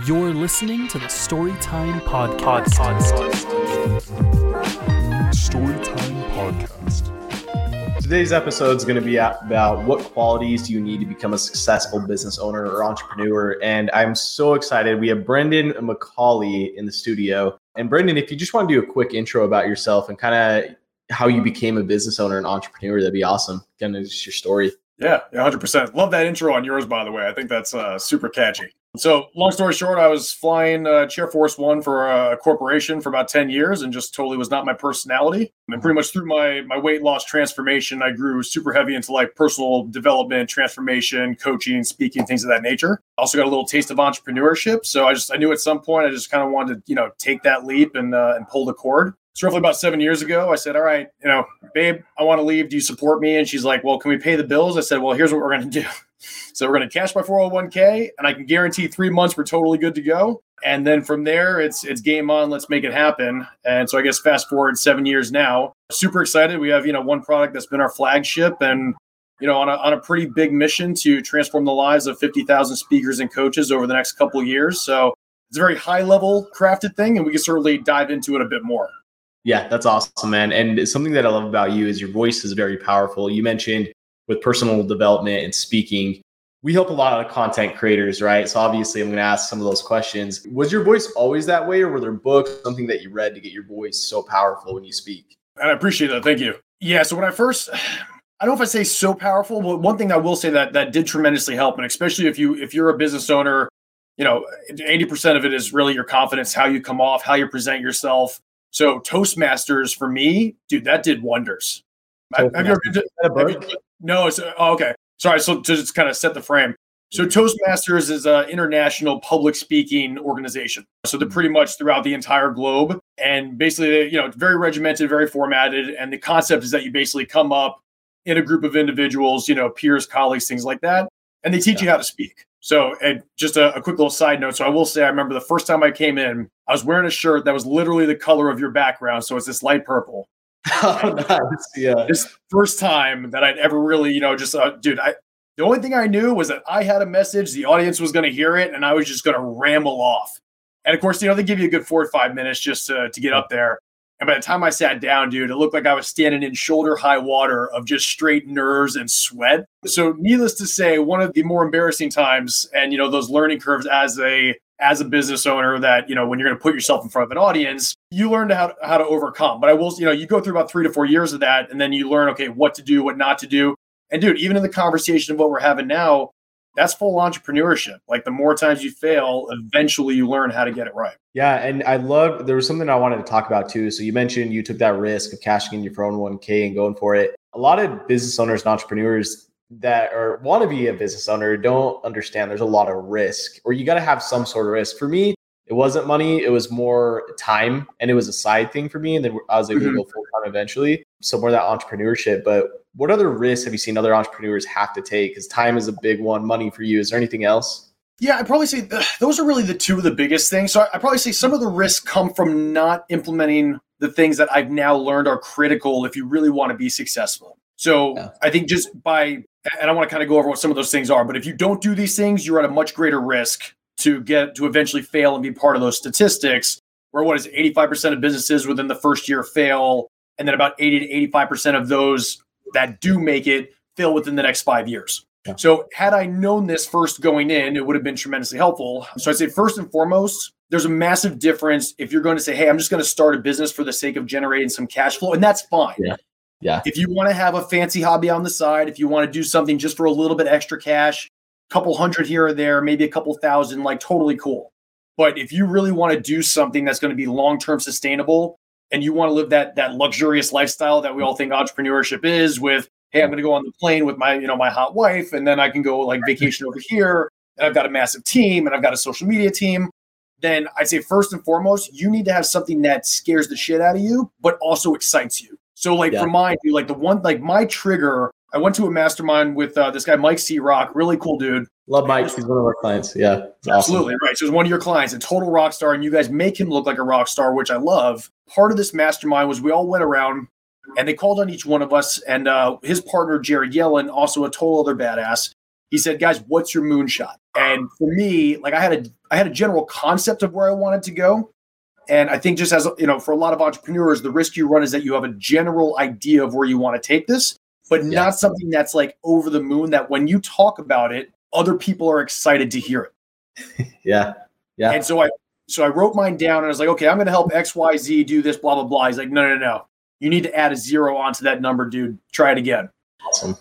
You're listening to the Storytime Podcast. Storytime Podcast. Today's episode is going to be about what qualities do you need to become a successful business owner or entrepreneur. And I'm so excited. We have Brendan McCauley in the studio. And Brendan, if you just want to do a quick intro about yourself and kind of how you became a business owner and entrepreneur, that'd be awesome. Kind of just your story. Yeah, 100%. Love that intro on yours, by the way. I think that's uh, super catchy. So, long story short, I was flying uh, Chair Force One for a corporation for about 10 years and just totally was not my personality. And pretty much through my, my weight loss transformation, I grew super heavy into like personal development, transformation, coaching, speaking, things of that nature. Also got a little taste of entrepreneurship. So, I just, I knew at some point I just kind of wanted to, you know, take that leap and, uh, and pull the cord. So roughly about seven years ago, I said, "All right, you know, babe, I want to leave. Do you support me?" And she's like, "Well, can we pay the bills?" I said, "Well, here's what we're going to do. So we're going to cash my 401k, and I can guarantee three months we're totally good to go. And then from there, it's it's game on. Let's make it happen. And so I guess fast forward seven years now, super excited. We have you know one product that's been our flagship, and you know on a on a pretty big mission to transform the lives of 50,000 speakers and coaches over the next couple years. So it's a very high level crafted thing, and we can certainly dive into it a bit more. Yeah, that's awesome, man. And something that I love about you is your voice is very powerful. You mentioned with personal development and speaking, we help a lot of content creators, right? So obviously, I'm going to ask some of those questions. Was your voice always that way, or were there books, something that you read to get your voice so powerful when you speak? And I appreciate that. Thank you. Yeah. So when I first, I don't know if I say so powerful, but one thing I will say that that did tremendously help, and especially if you if you're a business owner, you know, 80% of it is really your confidence, how you come off, how you present yourself. So Toastmasters for me, dude, that did wonders. Have you ever been to, have you, no, it's oh, okay. Sorry, so to just kind of set the frame. So Toastmasters is an international public speaking organization. So they're mm-hmm. pretty much throughout the entire globe, and basically, you know, it's very regimented, very formatted. And the concept is that you basically come up in a group of individuals, you know, peers, colleagues, things like that, and they teach yeah. you how to speak. So, and just a, a, quick little side note. So, I will say, I remember the first time I came in, I was wearing a shirt that was literally the color of your background. So, it's this light purple. Oh, nice. Yeah. This first time that I'd ever really, you know, just, uh, dude, I, the only thing I knew was that I had a message, the audience was going to hear it, and I was just going to ramble off. And of course, you know, they give you a good four or five minutes just to, to get up there. And by the time I sat down, dude, it looked like I was standing in shoulder high water of just straight nerves and sweat. So, needless to say, one of the more embarrassing times, and you know, those learning curves as a as a business owner that you know when you're going to put yourself in front of an audience you learn how to, how to overcome. But i will you know you go through about three to four years of that and then you learn okay what to do what not to do. And dude even in the conversation of what we're having now that's full entrepreneurship. Like the more times you fail eventually you learn how to get it right. Yeah and i love there was something i wanted to talk about too. So you mentioned you took that risk of cashing in your 401k and going for it. A lot of business owners and entrepreneurs that or want to be a business owner don't understand there's a lot of risk or you got to have some sort of risk. For me, it wasn't money, it was more time and it was a side thing for me. And then I was able mm-hmm. to go full time eventually. So more that entrepreneurship. But what other risks have you seen other entrepreneurs have to take? Because time is a big one, money for you. Is there anything else? Yeah, I'd probably say th- those are really the two of the biggest things. So I'd probably say some of the risks come from not implementing the things that I've now learned are critical if you really want to be successful. So yeah. I think just by and I want to kind of go over what some of those things are. But if you don't do these things, you're at a much greater risk to get to eventually fail and be part of those statistics. Where what is it, 85% of businesses within the first year fail, and then about 80 to 85% of those that do make it fail within the next five years. Yeah. So, had I known this first going in, it would have been tremendously helpful. So, I'd say first and foremost, there's a massive difference if you're going to say, Hey, I'm just going to start a business for the sake of generating some cash flow, and that's fine. Yeah. Yeah. If you want to have a fancy hobby on the side, if you want to do something just for a little bit extra cash, a couple hundred here or there, maybe a couple thousand, like totally cool. But if you really want to do something that's going to be long-term sustainable and you want to live that that luxurious lifestyle that we all think entrepreneurship is with, hey, I'm going to go on the plane with my, you know, my hot wife and then I can go like vacation over here and I've got a massive team and I've got a social media team, then I'd say first and foremost, you need to have something that scares the shit out of you but also excites you. So like yeah. for mine, like the one like my trigger, I went to a mastermind with uh, this guy Mike C. Rock, really cool dude. Love Mike. He's one of our clients. Yeah, absolutely awesome. right. So he's one of your clients, a total rock star, and you guys make him look like a rock star, which I love. Part of this mastermind was we all went around and they called on each one of us, and uh, his partner Jared Yellin, also a total other badass. he said, "Guys, what's your moonshot?" And for me, like I had a I had a general concept of where I wanted to go, and I think just as you know, for a lot of entrepreneurs, the risk you run is that you have a general idea of where you want to take this, but Yeah. not something that's like over the moon. That when you talk about it, other people are excited to hear it. Yeah. Yeah. And so I so I wrote mine down and I was like, okay, I'm going to help X Y Z do this, blah blah blah. He's like, no no no, you need to add a zero onto that number, dude. Try it again. Awesome.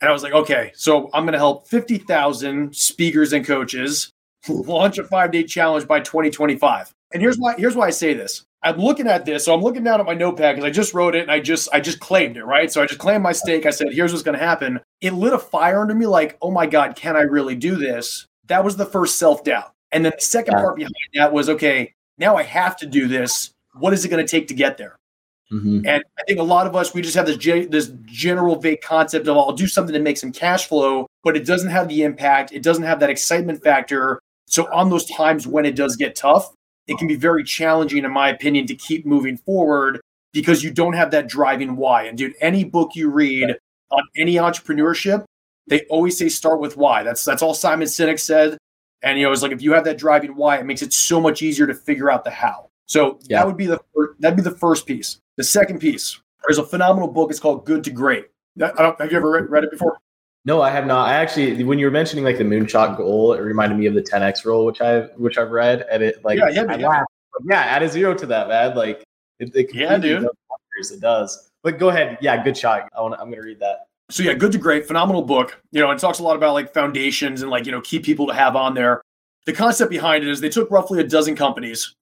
And I was like, okay, so I'm going to help 50,000 speakers and coaches launch a five day challenge by 2025. And here's why, here's why I say this. I'm looking at this. So I'm looking down at my notepad because I just wrote it and I just, I just claimed it, right? So I just claimed my stake. I said, here's what's going to happen. It lit a fire under me like, oh my God, can I really do this? That was the first self doubt. And then the second Yeah. part behind that was, okay, now I have to do this. What is it going to take to get there? Mhm. And I think a lot of us, we just have this ge- this general vague concept of I'll do something to make some cash flow, but it doesn't have the impact. It doesn't have that excitement factor. So on those times when it does get tough, it can be very challenging, in my opinion, to keep moving forward because you don't have that driving why. And dude, any book you read on any entrepreneurship, they always say start with why. That's that's all Simon Sinek said. And you know, it's like if you have that driving why, it makes it so much easier to figure out the how. So Yeah. that would be the fir- that'd be the first piece. The second piece, there's a phenomenal book. It's called Good to Great. I don't, have you ever read, read it before? No, I have not. I actually, when you were mentioning like the moonshot goal, it reminded me of the 10x rule, which I've which I've read, and it like Yeah, yeah, I yeah. laughed. yeah, add a zero to that, man. Like it, it Yeah, dude. does. It does. But go ahead. Yeah, good shot. I want. I'm gonna read that. So yeah, Good to Great, phenomenal book. You know, it talks a lot about like foundations and like you know key people to have on there. The concept behind it is they took roughly a dozen companies,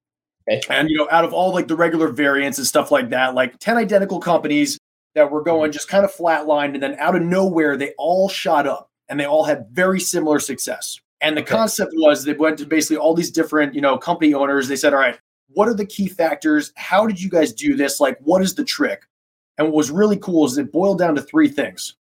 Okay. and you know, out of all like the regular variants and stuff like that, like ten identical companies that were going mm-hmm. just kind of flatlined, and then out of nowhere they all shot up, and they all had very similar success. And the Okay. concept was they went to basically all these different you know company owners. They said, all right, what are the key factors? How did you guys do this? Like, what is the trick? And what was really cool is it boiled down to three things.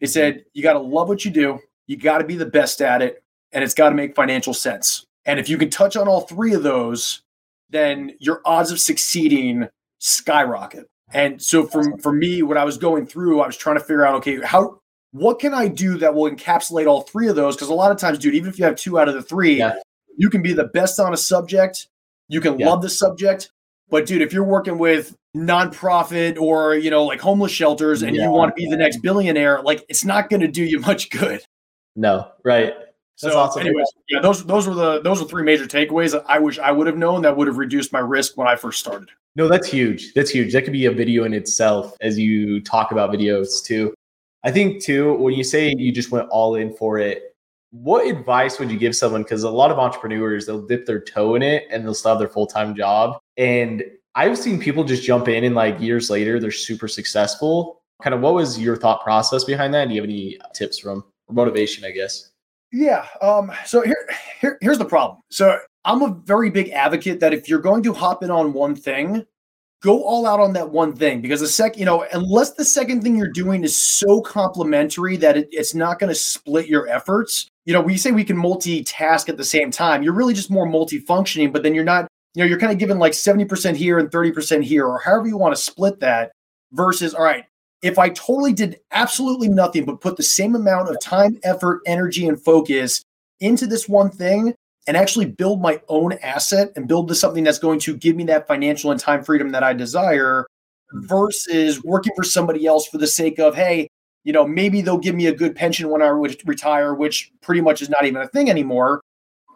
They said, mm-hmm. you got to love what you do, you got to be the best at it, and it's got to make financial sense. And if you can touch on all three of those, then your odds of succeeding skyrocket. And so for, for me, when I was going through, I was trying to figure out, okay, how what can I do that will encapsulate all three of those? Because a lot of times, dude, even if you have two out of the three, Yeah. you can be the best on a subject, you can Yeah. love the subject, but dude, if you're working with nonprofit or you know like homeless shelters and Yeah. you want to be the next billionaire, like it's not going to do you much good. No, right. That's so, awesome. anyways, yeah, those those were the those were three major takeaways that I wish I would have known that would have reduced my risk when I first started. No, that's huge. That's huge. That could be a video in itself as you talk about videos too. I think too, when you say you just went all in for it, what advice would you give someone? Because a lot of entrepreneurs, they'll dip their toe in it and they'll still have their full time job. And I've seen people just jump in and like years later, they're super successful. Kind of what was your thought process behind that? Do you have any tips from or motivation, I guess? Yeah. Um. So here, here, here's the problem. So I'm a very big advocate that if you're going to hop in on one thing, go all out on that one thing because the sec, you know, unless the second thing you're doing is so complementary that it, it's not going to split your efforts. You know, we say we can multitask at the same time. You're really just more multifunctioning, but then you're not. You know, you're kind of given like 70% here and 30% here, or however you want to split that. Versus, all right, if I totally did absolutely nothing but put the same amount of time, effort, energy, and focus into this one thing and actually build my own asset and build this something that's going to give me that financial and time freedom that I desire versus working for somebody else for the sake of, hey, you know, maybe they'll give me a good pension when I retire, which pretty much is not even a thing anymore.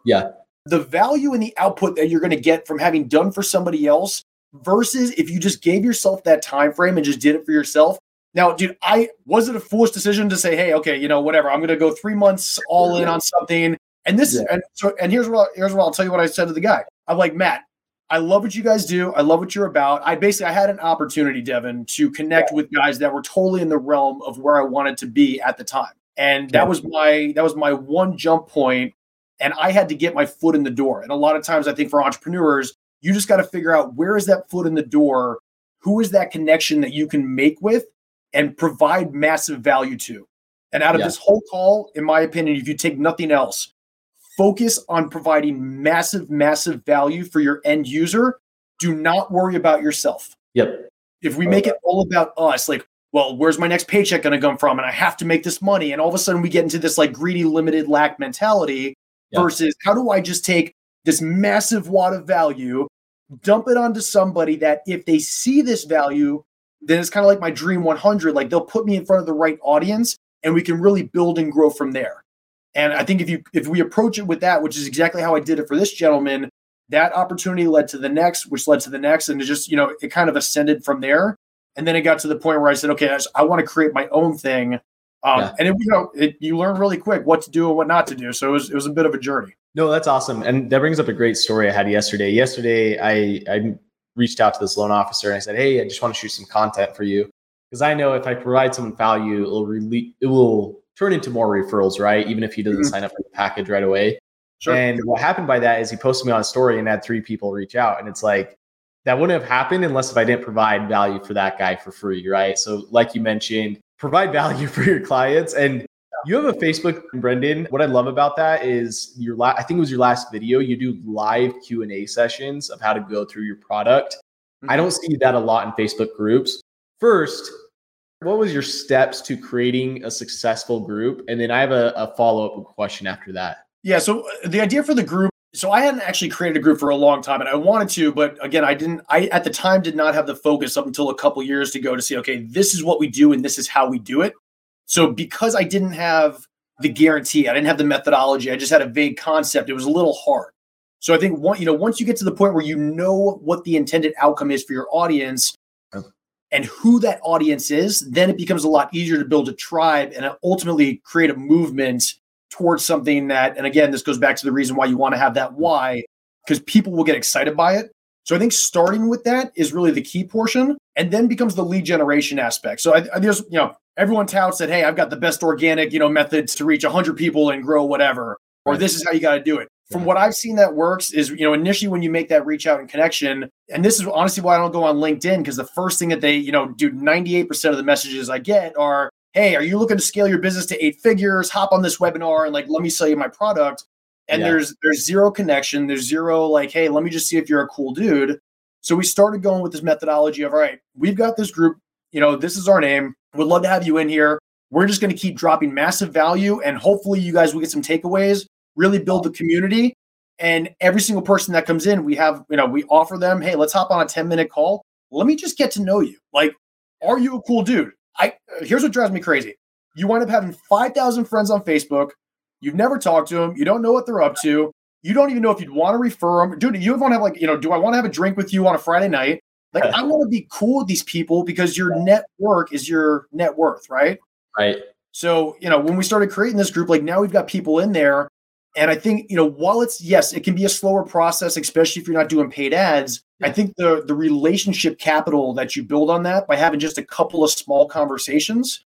Yeah. The value and the output that you're going to get from having done for somebody else versus if you just gave yourself that time frame and just did it for yourself. Now, dude, I was it a foolish decision to say, hey, okay, you know, whatever, I'm going to go three months all in on something. And this, Yeah. and so, and here's what here's what I'll tell you what I said to the guy. I'm like, Matt, I love what you guys do. I love what you're about. I basically I had an opportunity, Devin, to connect with guys that were totally in the realm of where I wanted to be at the time. And that Yeah. was my that was my one jump point and I had to get my foot in the door. And a lot of times I think for entrepreneurs, you just got to figure out where is that foot in the door? Who is that connection that you can make with and provide massive value to? And out of Yeah. this whole call, in my opinion, if you take nothing else, focus on providing massive, massive value for your end user. Do not worry about yourself. Yep. If we make it all about us, like well, where's my next paycheck going to come from? And I have to make this money. And all of a sudden we get into this like greedy, limited lack mentality Yeah. versus how do I just take this massive wad of value, dump it onto somebody that if they see this value, then it's kind of like my dream 100. Like they'll put me in front of the right audience and we can really build and grow from there. And I think if you if we approach it with that, which is exactly how I did it for this gentleman, that opportunity led to the next, which led to the next, and it just you know it kind of ascended from there. And then it got to the point where I said, okay, I, just- I want to create my own thing. Um, Yeah. And it, you know, it, you learn really quick what to do and what not to do. So it was it was a bit of a journey. No, that's awesome. And that brings up a great story I had yesterday. Yesterday, I, I reached out to this loan officer and I said, Hey, I just want to shoot some content for you. Because I know if I provide someone value, it'll really, it will turn into more referrals, right? Even if he doesn't Mhm. sign up for the package right away. Sure. And what happened by that is he posted me on a story and had three people reach out. And it's like, that wouldn't have happened unless if I didn't provide value for that guy for free, right? So, like you mentioned, provide value for your clients. And you have a Facebook, Brendan. What I love about that is your la- I think it was your last video. You do live Q and A sessions of how to go through your product. I don't see that a lot in Facebook groups. First, what was your steps to creating a successful group? And then I have a, a follow up question after that. Yeah. So uh, the idea for the group. So I hadn't actually created a group for a long time, and I wanted to, but again, I didn't. I at the time did not have the focus up until a couple years to go to see. Okay, this is what we do, and this is how we do it. So because I didn't have the guarantee, I didn't have the methodology. I just had a vague concept. It was a little hard. So I think one, you know, once you get to the point where you know what the intended outcome is for your audience and who that audience is, then it becomes a lot easier to build a tribe and ultimately create a movement towards something that, and again, this goes back to the reason why you want to have that why, because people will get excited by it. So I think starting with that is really the key portion, and then becomes the lead generation aspect. So I, I there's you know everyone touts that hey I've got the best organic you know methods to reach 100 people and grow whatever, or this is how you got to do it. From what I've seen that works is you know initially when you make that reach out and connection, and this is honestly why I don't go on LinkedIn because the first thing that they you know do 98% of the messages I get are hey are you looking to scale your business to eight figures? Hop on this webinar and like let me sell you my product and Yeah. there's there's zero connection there's zero like hey let me just see if you're a cool dude so we started going with this methodology of all right we've got this group you know this is our name. Would love to have you in here. We're just going to keep dropping massive value and hopefully you guys will get some takeaways really build the community and every single person that comes in we have you know we offer them hey let's hop on a 10 minute call. Let me just get to know you. Like are you a cool dude i here's what drives me crazy. You wind up having 5000 friends on facebook. You've never talked to them. You don't know what they're up to. You don't even know if you'd want to refer them. Dude, you want to have like, you know, do I want to have a drink with you on a Friday night? Like, I want to be cool with these people because your network is your net worth, right? Right. So, you know, when we started creating this group, like now we've got people in there. And I think, you know, while it's yes, it can be a slower process, especially if you're not doing paid ads. I think the the relationship capital that you build on that by having just a couple of small conversations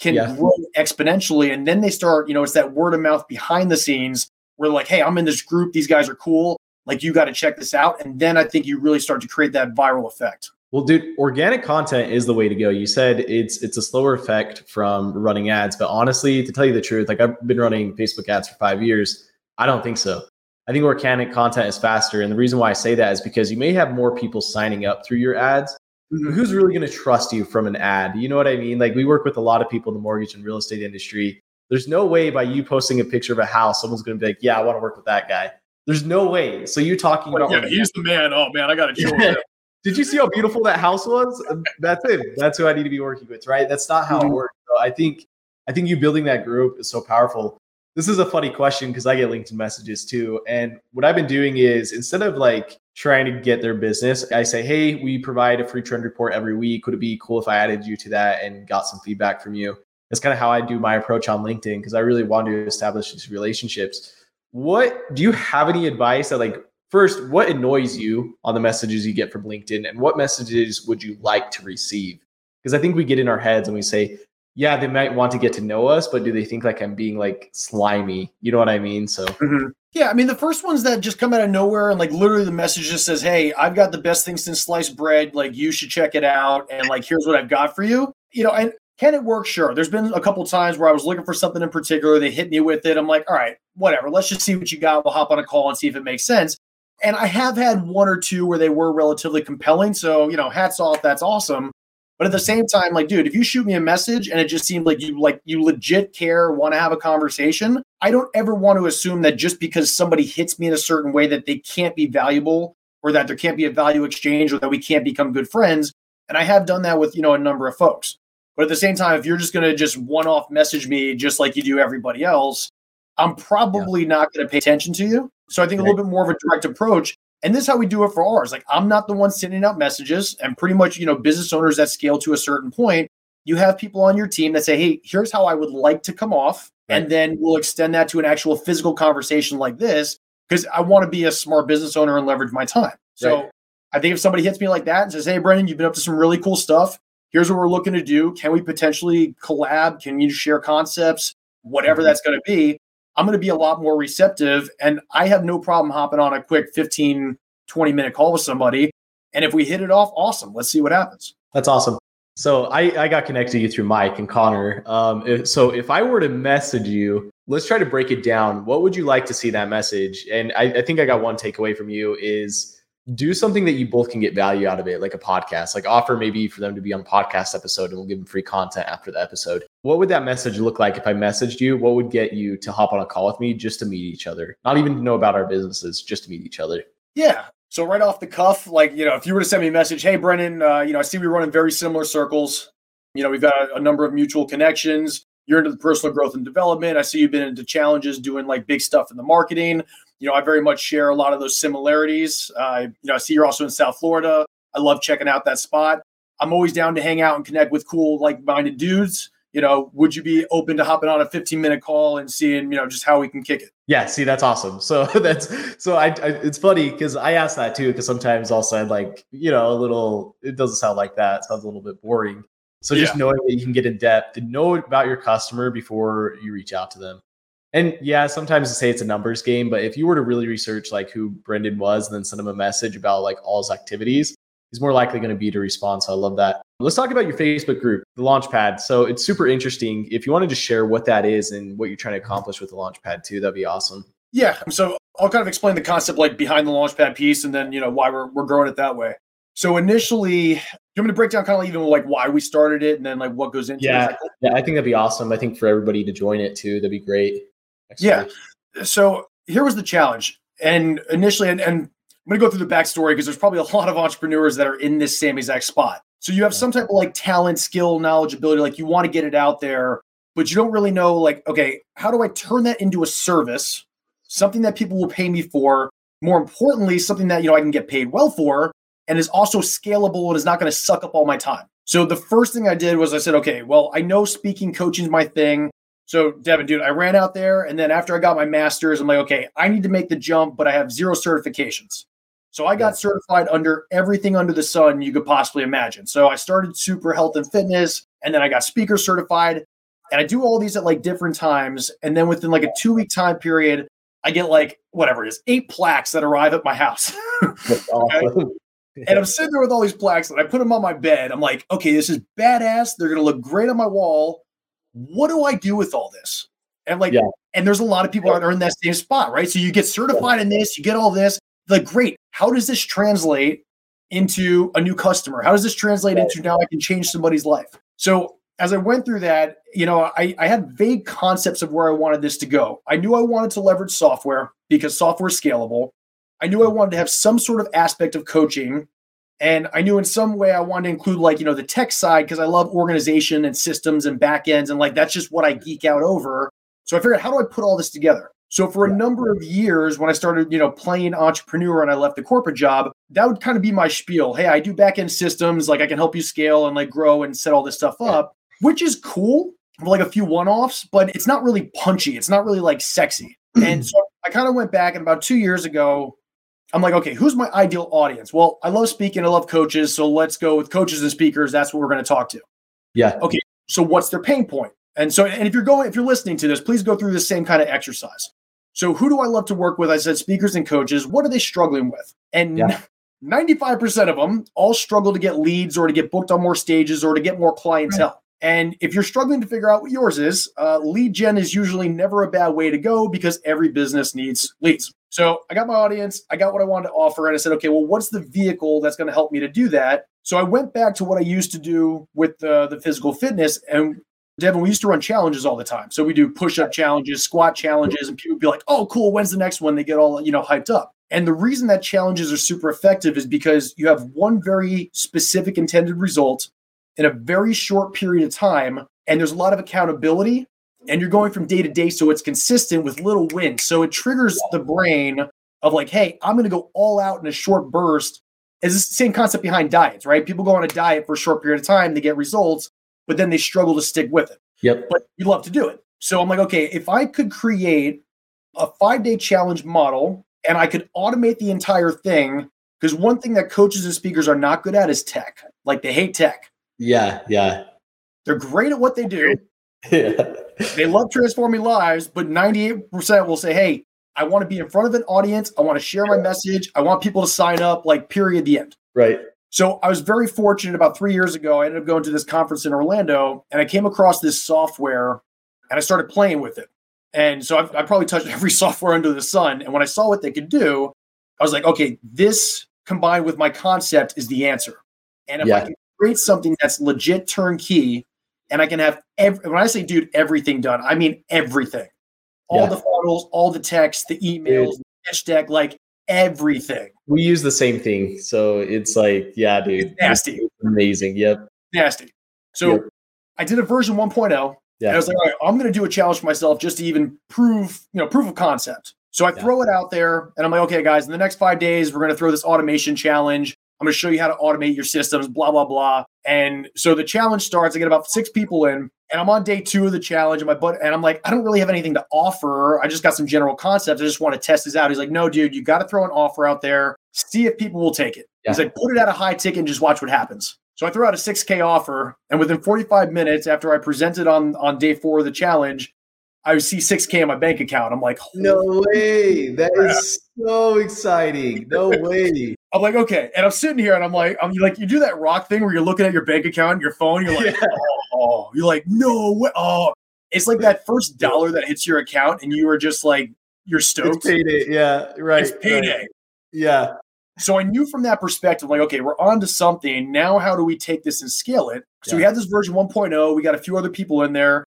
can Yeah. grow exponentially. And then they start, you know, it's that word of mouth behind the scenes where like, hey, I'm in this group, these guys are cool. Like you got to check this out. And then I think you really start to create that viral effect. Well, dude, organic content is the way to go. You said it's it's a slower effect from running ads, but honestly, to tell you the truth, like I've been running Facebook ads for five years. I don't think so. I think organic content is faster, and the reason why I say that is because you may have more people signing up through your ads. But mm-hmm. Who's really going to trust you from an ad? You know what I mean? Like we work with a lot of people in the mortgage and real estate industry. There's no way by you posting a picture of a house, someone's going to be like, "Yeah, I want to work with that guy." There's no way. So you talking about yeah, he's the man. Oh man, I got to chill with him. did you see how beautiful that house was? That's it. That's who I need to be working with, right? That's not how it Mhm. works. So I think I think you building that group is so powerful. This is a funny question because I get LinkedIn messages too. And what I've been doing is instead of like trying to get their business, I say, hey, we provide a free trend report every week. Would it be cool if I added you to that and got some feedback from you? That's kind of how I do my approach on LinkedIn because I really want to establish these relationships. What do you have any advice that like first, what annoys you on the messages you get from LinkedIn, and what messages would you like to receive? Because I think we get in our heads and we say, yeah, they might want to get to know us, but do they think like I'm being like slimy? You know what I mean? So mm-hmm. Yeah, I mean the first ones that just come out of nowhere and like literally the message just says, "Hey, I've got the best thing since sliced bread. Like you should check it out." And like here's what I've got for you. You know, and can it work? Sure. There's been a couple times where I was looking for something in particular. They hit me with it. I'm like, all right, whatever. Let's just see what you got. We'll hop on a call and see if it makes sense. And I have had one or two where they were relatively compelling. So you know, hats off. That's awesome. But at the same time, like, dude, if you shoot me a message and it just seemed like you like you legit care, want to have a conversation, I don't ever want to assume that just because somebody hits me in a certain way that they can't be valuable or that there can't be a value exchange or that we can't become good friends. And I have done that with, you know, a number of folks. But at the same time, if you're just going to just one off message me just like you do everybody else, I'm probably yeah. not going to pay attention to you. So I think right. a little bit more of a direct approach. And this is how we do it for ours. Like I'm not the one sending out messages, and pretty much, you know, business owners that scale to a certain point, you have people on your team that say, "Hey, here's how I would like to come off," right. and then we'll extend that to an actual physical conversation like this because I want to be a smart business owner and leverage my time. So right. I think if somebody hits me like that and says, "Hey, Brendan, you've been up to some really cool stuff. Here's what we're looking to do. Can we potentially collab? Can you share concepts? Whatever mm-hmm. that's going to be." I'm going to be a lot more receptive. And I have no problem hopping on a quick 15, 20 minute call with somebody. And if we hit it off, awesome. Let's see what happens. That's awesome. So I, I got connected to you through Mike and Connor. Um, if, so if I were to message you, let's try to break it down. What would you like to see that message? And I, I think I got one takeaway from you is do something that you both can get value out of it, like a podcast, like offer maybe for them to be on podcast episode and we'll give them free content after the episode. What would that message look like if I messaged you? What would get you to hop on a call with me just to meet each other? Not even to know about our businesses, just to meet each other. Yeah. So right off the cuff, like, you know, if you were to send me a message, hey, Brennan, uh, you know, I see we run in very similar circles. You know, we've got a, a number of mutual connections. You're into the personal growth and development. I see you've been into challenges doing like big stuff in the marketing you know, I very much share a lot of those similarities. Uh, you know, I see you're also in South Florida. I love checking out that spot. I'm always down to hang out and connect with cool, like-minded dudes. You know, would you be open to hopping on a 15 minute call and seeing, you know, just how we can kick it? Yeah, see, that's awesome. So that's so I, I it's funny because I ask that too because sometimes I'll say like, you know, a little. It doesn't sound like that. It sounds a little bit boring. So just yeah. knowing that you can get in depth and know about your customer before you reach out to them. And yeah, sometimes to say it's a numbers game, but if you were to really research like who Brendan was and then send him a message about like all his activities, he's more likely going to be to respond. So I love that. Let's talk about your Facebook group, the Launchpad. So it's super interesting. If you want to share what that is and what you're trying to accomplish with the Launchpad too, that'd be awesome. Yeah. So I'll kind of explain the concept like behind the Launchpad piece and then, you know, why we're, we're growing it that way. So initially, you want me to break down kind of even like why we started it and then like what goes into yeah, it? Yeah, I think that'd be awesome. I think for everybody to join it too, that'd be great. Yeah. So here was the challenge. And initially, and, and I'm going to go through the backstory because there's probably a lot of entrepreneurs that are in this same exact spot. So you have some type of like talent, skill, knowledge, ability, like you want to get it out there, but you don't really know, like, okay, how do I turn that into a service, something that people will pay me for? More importantly, something that, you know, I can get paid well for and is also scalable and is not going to suck up all my time. So the first thing I did was I said, okay, well, I know speaking coaching is my thing. So, Devin, dude, I ran out there, and then after I got my master's, I'm like, okay, I need to make the jump, but I have zero certifications. So I got certified under everything under the sun you could possibly imagine. So I started super health and fitness, and then I got speaker certified, and I do all these at like different times. And then within like a two week time period, I get like whatever it is, eight plaques that arrive at my house. awesome. and I'm sitting there with all these plaques, and I put them on my bed. I'm like, okay, this is badass. They're gonna look great on my wall what do I do with all this? And like, yeah. and there's a lot of people that are in that same spot, right? So you get certified in this, you get all this. Like, great. How does this translate into a new customer? How does this translate into now I can change somebody's life? So as I went through that, you know, I, I had vague concepts of where I wanted this to go. I knew I wanted to leverage software because software is scalable. I knew I wanted to have some sort of aspect of coaching and I knew in some way I wanted to include like, you know, the tech side because I love organization and systems and backends. And like, that's just what I geek out over. So I figured, how do I put all this together? So for a number of years, when I started, you know, playing entrepreneur and I left the corporate job, that would kind of be my spiel. Hey, I do backend systems, like I can help you scale and like grow and set all this stuff up, which is cool for like a few one-offs, but it's not really punchy. It's not really like sexy. and so I kind of went back and about two years ago, I'm like, okay, who's my ideal audience? Well, I love speaking, I love coaches, so let's go with coaches and speakers. That's what we're going to talk to. Yeah. Okay. So what's their pain point? And so, and if you're going, if you're listening to this, please go through the same kind of exercise. So, who do I love to work with? I said speakers and coaches. What are they struggling with? And yeah. 95% of them all struggle to get leads or to get booked on more stages or to get more clientele. Right. And if you're struggling to figure out what yours is, uh, lead gen is usually never a bad way to go because every business needs leads. So I got my audience, I got what I wanted to offer, and I said, okay, well, what's the vehicle that's going to help me to do that? So I went back to what I used to do with the, the physical fitness. And Devin, we used to run challenges all the time. So we do push up challenges, squat challenges, and people would be like, oh, cool, when's the next one? They get all, you know, hyped up. And the reason that challenges are super effective is because you have one very specific intended result in a very short period of time. And there's a lot of accountability. And you're going from day to day. So it's consistent with little wins. So it triggers the brain of like, hey, I'm going to go all out in a short burst. is the same concept behind diets, right? People go on a diet for a short period of time, they get results, but then they struggle to stick with it. Yep. But you love to do it. So I'm like, okay, if I could create a five day challenge model and I could automate the entire thing, because one thing that coaches and speakers are not good at is tech. Like they hate tech. Yeah, yeah. They're great at what they do. yeah. They love transforming lives, but 98% will say, hey, I want to be in front of an audience. I want to share my message. I want people to sign up, like, period, the end. Right. So I was very fortunate about three years ago. I ended up going to this conference in Orlando and I came across this software and I started playing with it. And so I've, I probably touched every software under the sun. And when I saw what they could do, I was like, okay, this combined with my concept is the answer. And if I can create something that's legit turnkey and I can have, every, when I say, dude, everything done, I mean everything. All Yeah. the funnels, all the text, the emails, the pitch deck, like everything. We use the same thing. So it's like, yeah, dude. It's nasty. It's amazing. Yep. Nasty. So Yep. I did a version 1.0. Yeah. And I was like, all right, I'm going to do a challenge for myself just to even prove, you know, proof of concept. So I Yeah. throw it out there and I'm like, okay, guys, in the next five days, we're going to throw this automation challenge. I'm going to show you how to automate your systems, blah, blah, blah. And so the challenge starts. I get about six people in and I'm on day two of the challenge. And my butt, and I'm like, I don't really have anything to offer. I just got some general concepts. I just want to test this out. He's like, no, dude, you got to throw an offer out there, see if people will take it. He's Yeah. like, put it at a high ticket and just watch what happens. So I threw out a 6K offer, and within 45 minutes after I presented on on day four of the challenge, I see 6K in my bank account. I'm like, No way. That is so exciting. No way. I'm like, okay. And I'm sitting here and I'm like, I'm like, you do that rock thing where you're looking at your bank account, your phone, you're like, oh, you're like, no way. Oh, it's like that first dollar that hits your account, and you are just like, you're It's stoked. payday. Yeah. Right. It's payday. right. Yeah. So I knew from that perspective, like, okay, we're on to something. Now, how do we take this and scale it? So we Yeah. had this version 1.0. We got a few other people in there.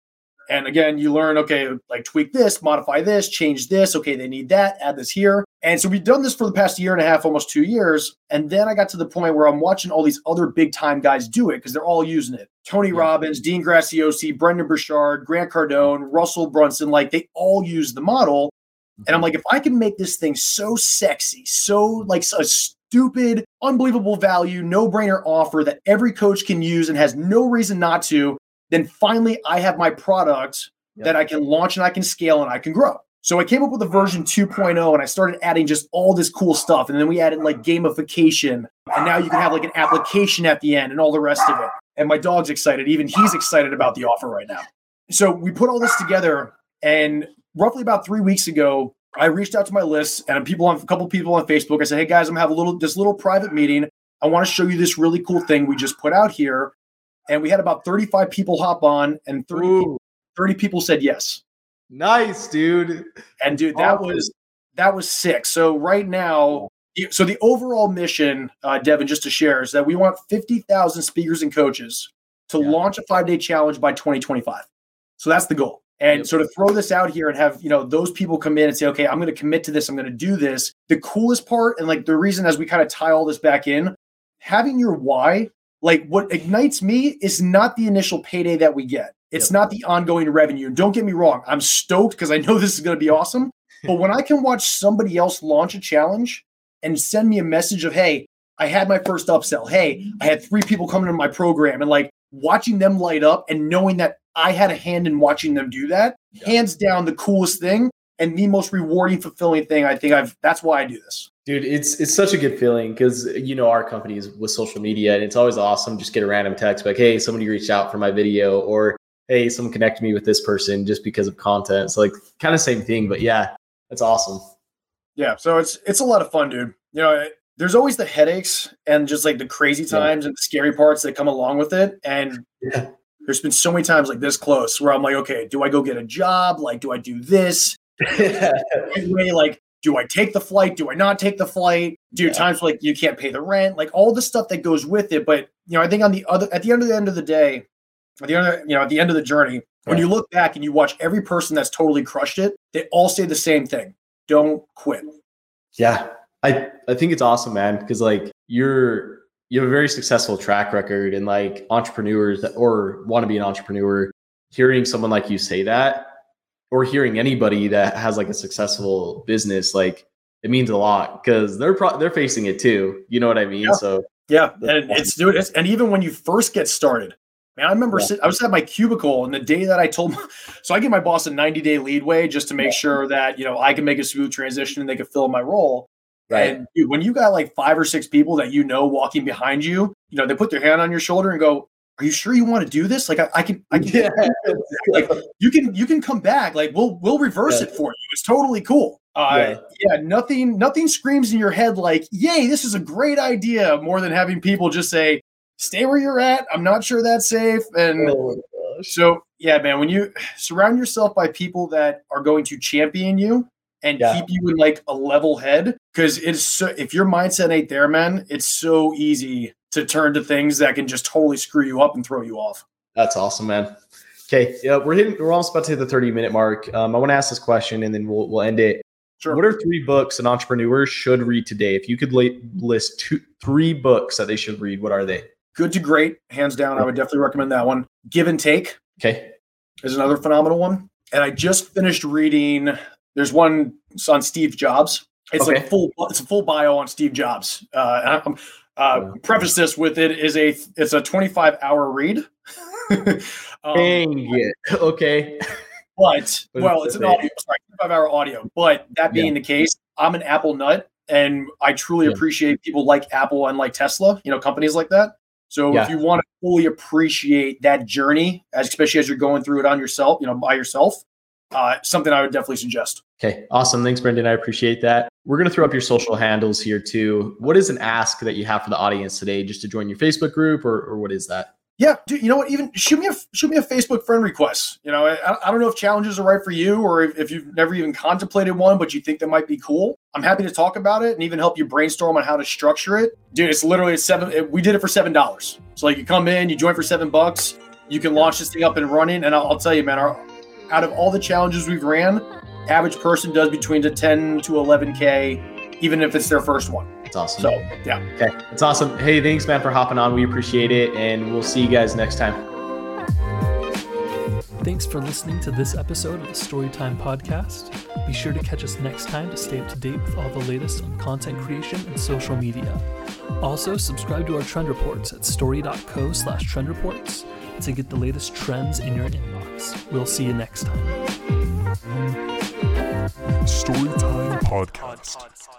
And again, you learn, okay, like tweak this, modify this, change this. Okay, they need that, add this here. And so we've done this for the past year and a half, almost two years. And then I got to the point where I'm watching all these other big time guys do it because they're all using it. Tony Yeah. Robbins, Dean Graciosi, Brendon Burchard, Grant Cardone, Russell Brunson, like they all use the model. And I'm mm-hmm. like, if I can make this thing so sexy, so like a stupid, unbelievable value, no brainer offer that every coach can use and has no reason not to, then finally I have my product Yep. that I can launch and I can scale and I can grow. So I came up with a version 2.0 and I started adding just all this cool stuff. And then we added like gamification. And now you can have like an application at the end and all the rest of it. And my dog's excited. Even he's excited about the offer right now. So we put all this together. And roughly about three weeks ago, I reached out to my list and people on a couple people on Facebook. I said, Hey guys, I'm gonna have a little this little private meeting. I want to show you this really cool thing we just put out here. And we had about 35 people hop on, and 30, people, 30 people said yes. nice, dude. And dude, that Awesome. was that was sick. So right now, so the overall mission, uh, Devin, just to share, is that we want 50,000 speakers and coaches to Yeah. launch a five day challenge by 2025. So that's the goal. And Yep. so to throw this out here and have you know those people come in and say, okay, I'm going to commit to this. I'm going to do this. The coolest part, and like the reason as we kind of tie all this back in, having your why, like what ignites me is not the initial payday that we get. It's Yep. not the ongoing revenue. Don't get me wrong, I'm stoked because I know this is going to be awesome. But when I can watch somebody else launch a challenge and send me a message of, hey, I had my first upsell. Hey, I had three people coming into my program and like watching them light up and knowing that I had a hand in watching them do that, hands down the coolest thing and the most rewarding, fulfilling thing. I think I've that's why I do this. Dude, it's it's such a good feeling because you know our company is with social media, and it's always awesome. Just get a random text like, "Hey, somebody reached out for my video," or "Hey, someone connected me with this person just because of content." So like, kind of same thing, but yeah, that's awesome. Yeah, so it's it's a lot of fun, dude. You know, it- there's always the headaches and just like the crazy Yeah. times and the scary parts that come along with it. And Yeah. there's been so many times like this close where I'm like, okay, do I go get a job? Like, do I do this? Anyway, like do I take the flight? Do I not take the flight? Do yeah. times like you can't pay the rent? Like all the stuff that goes with it. But you know, I think on the other at the end of the end of the day, at the other, you know, at the end of the journey, when you look back and you watch every person that's totally crushed it, they all say the same thing: don't quit. Yeah, I I think it's awesome, man, because like you're you have a very successful track record, and like entrepreneurs that, or want to be an entrepreneur, hearing someone like you say that, or hearing anybody that has like a successful business, like it means a lot because they're pro- they're facing it too. You know what I mean? Yeah. So yeah, and it's dude, it's, and even when you first get started, Man, I remember yeah. sit, I was at my cubicle and the day that I told, so I give my boss a 90 day leadway just to make yeah. sure that, you know, I can make a smooth transition and they can fill my role. Right. And dude, when you got like five or six people that you know walking behind you, you know, they put their hand on your shoulder and go, are you sure you want to do this? Like I, I can, I can, yeah. like you can, you can come back. Like we'll, we'll reverse yeah. it for you. It's totally cool. Uh, yeah. yeah, nothing, nothing screams in your head like, "Yay, this is a great idea!" More than having people just say, stay where you're at. I'm not sure that's safe. And oh so, yeah, man, when you surround yourself by people that are going to champion you and keep you in like a level head, because it's so, if your mindset ain't there, man, it's so easy to turn to things that can just totally screw you up and throw you off. That's awesome, man. Okay, yeah, we're hitting. We're almost about to hit the thirty minute mark. Um, I want to ask this question, and then we'll we'll end it. Sure. What are three books an entrepreneur should read today? If you could list two, three books that they should read, what are they? Good to Great, hands down. I would definitely recommend that one. Give and Take. Okay. Is another phenomenal one. And I just finished reading. There's one on Steve Jobs. It's okay. like full. It's a full bio on Steve Jobs. Uh, I'm, uh, preface this with it is a it's a 25 hour read. um, Dang it. Okay. But well, it's an audio. Sorry, 25 hour audio. But that being yeah. the case, I'm an Apple nut, and I truly yeah. appreciate people like Apple and like Tesla. You know, companies like that. So yeah. if you want to fully appreciate that journey, especially as you're going through it on yourself, you know, by yourself, uh, something I would definitely suggest. Okay, awesome. Thanks, Brendan. I appreciate that. We're going to throw up your social handles here too. What is an ask that you have for the audience today, just to join your Facebook group, or, or what is that? Yeah, dude, you know what? Even shoot me a shoot me a Facebook friend request. You know, I, I don't know if challenges are right for you or if, if, you've never even contemplated one, but you think that might be cool. I'm happy to talk about it and even help you brainstorm on how to structure it. Dude, it's literally a seven. We did it for seven dollars. So like, you come in, you join for seven bucks, you can launch this thing up and running. And I'll, I'll tell you, man, our, out of all the challenges we've ran, average person does between the 10 to 11k, even if it's their first one. It's awesome. So yeah. Okay. It's awesome. Hey, thanks man for hopping on. We appreciate it. And we'll see you guys next time. Thanks for listening to this episode of the Storytime Podcast. Be sure to catch us next time to stay up to date with all the latest on content creation and social media. Also, subscribe to our trend reports at story.co slash trend reports to get the latest trends in your inbox. We'll see you next time. Storytime Podcast.